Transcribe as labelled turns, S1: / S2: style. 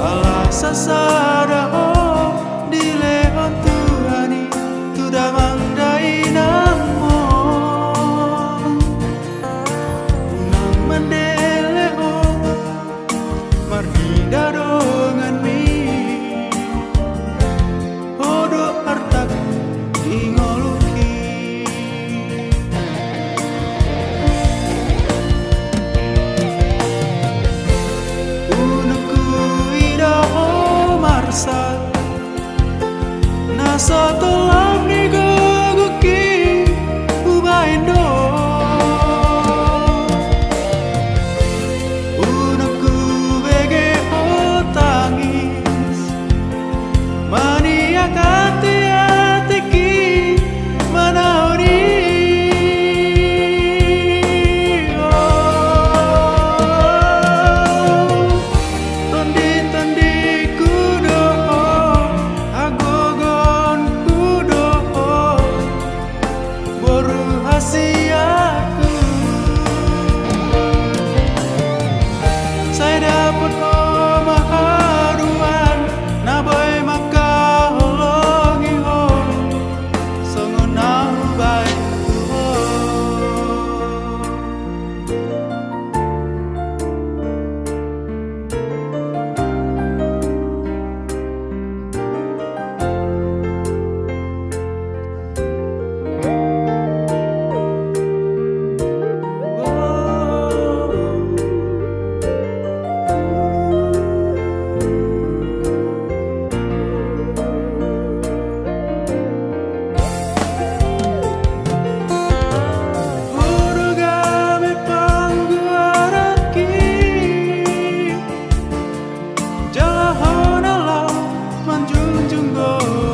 S1: Alas sa sa. in the